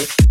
it.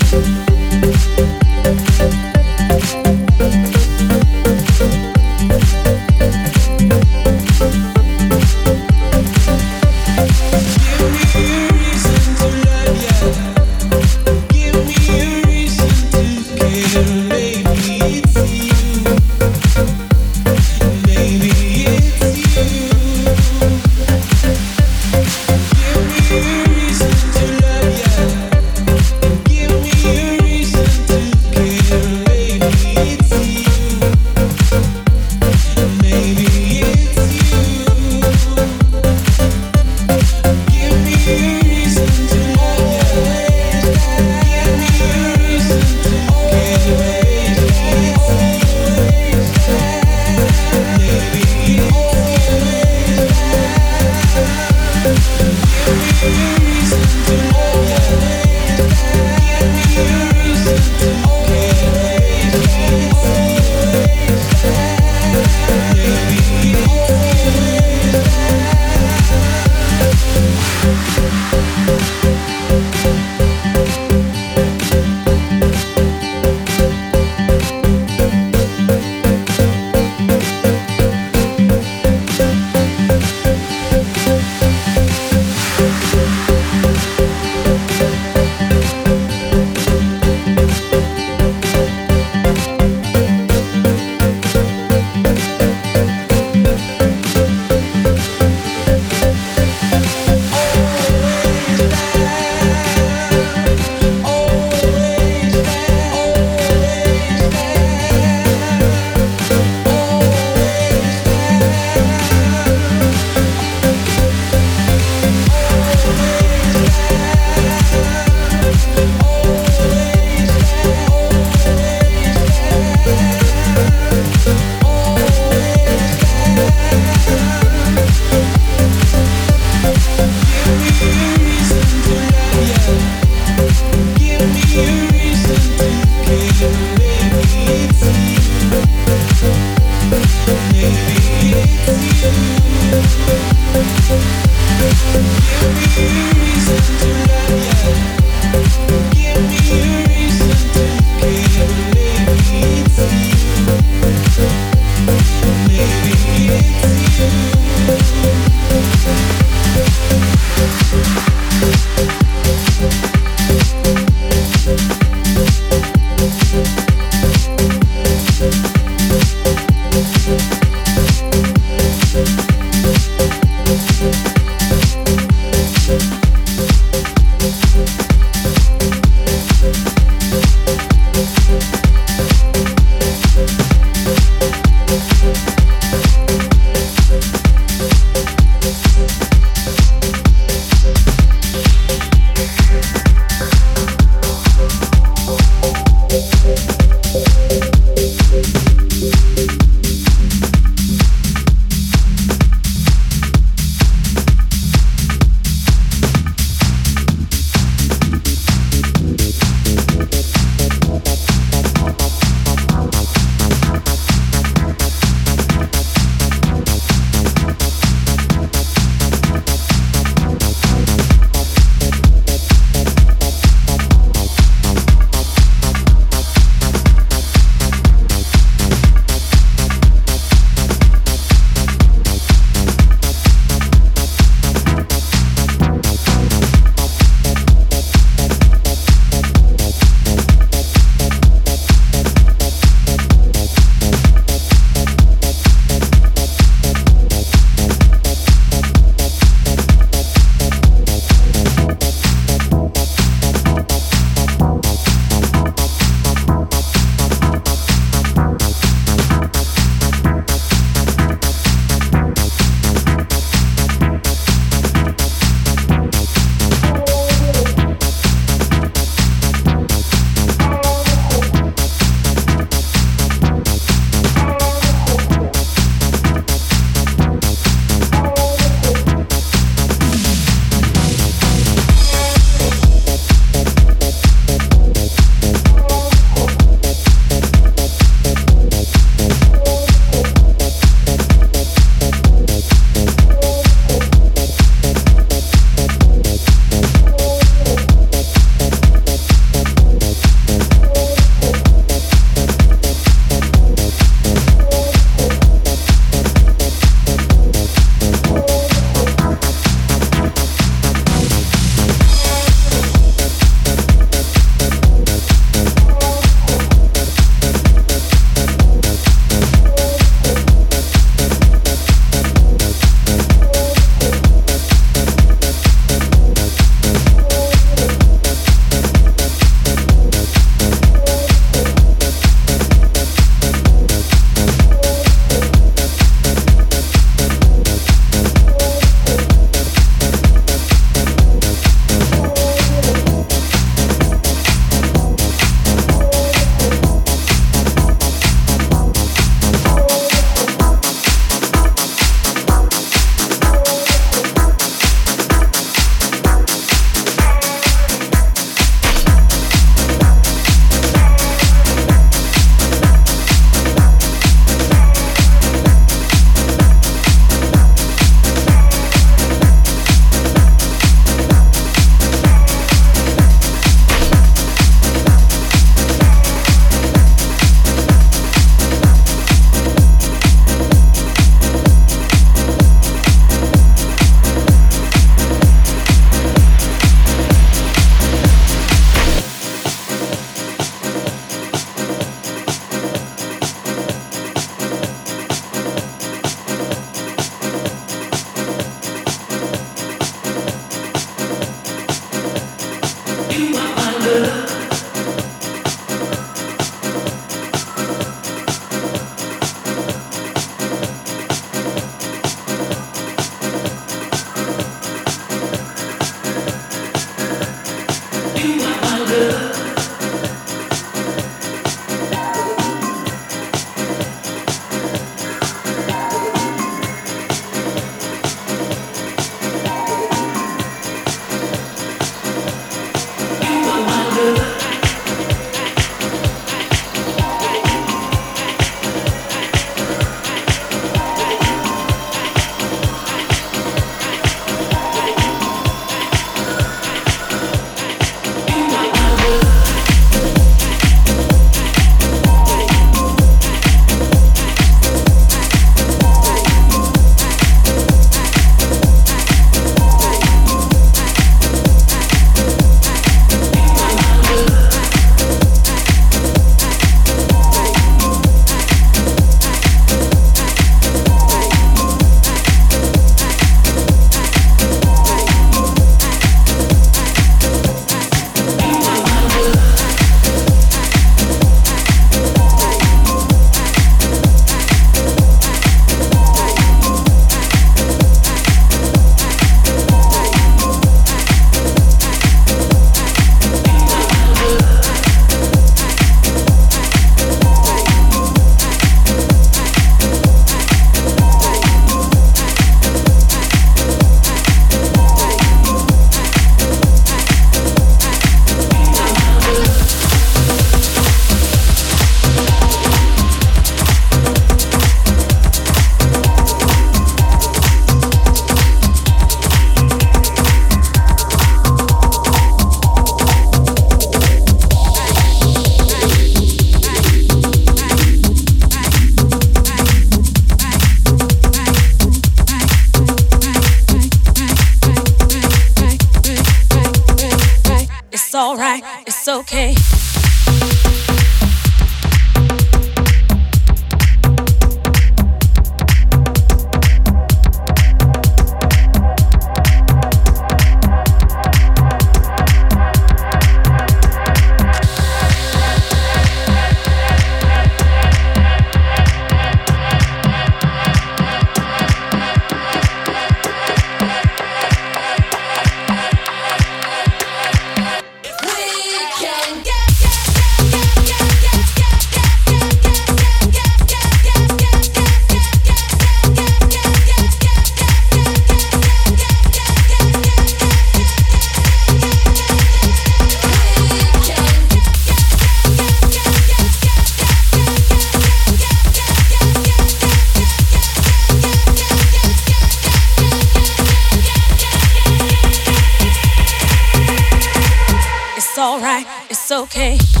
Okay.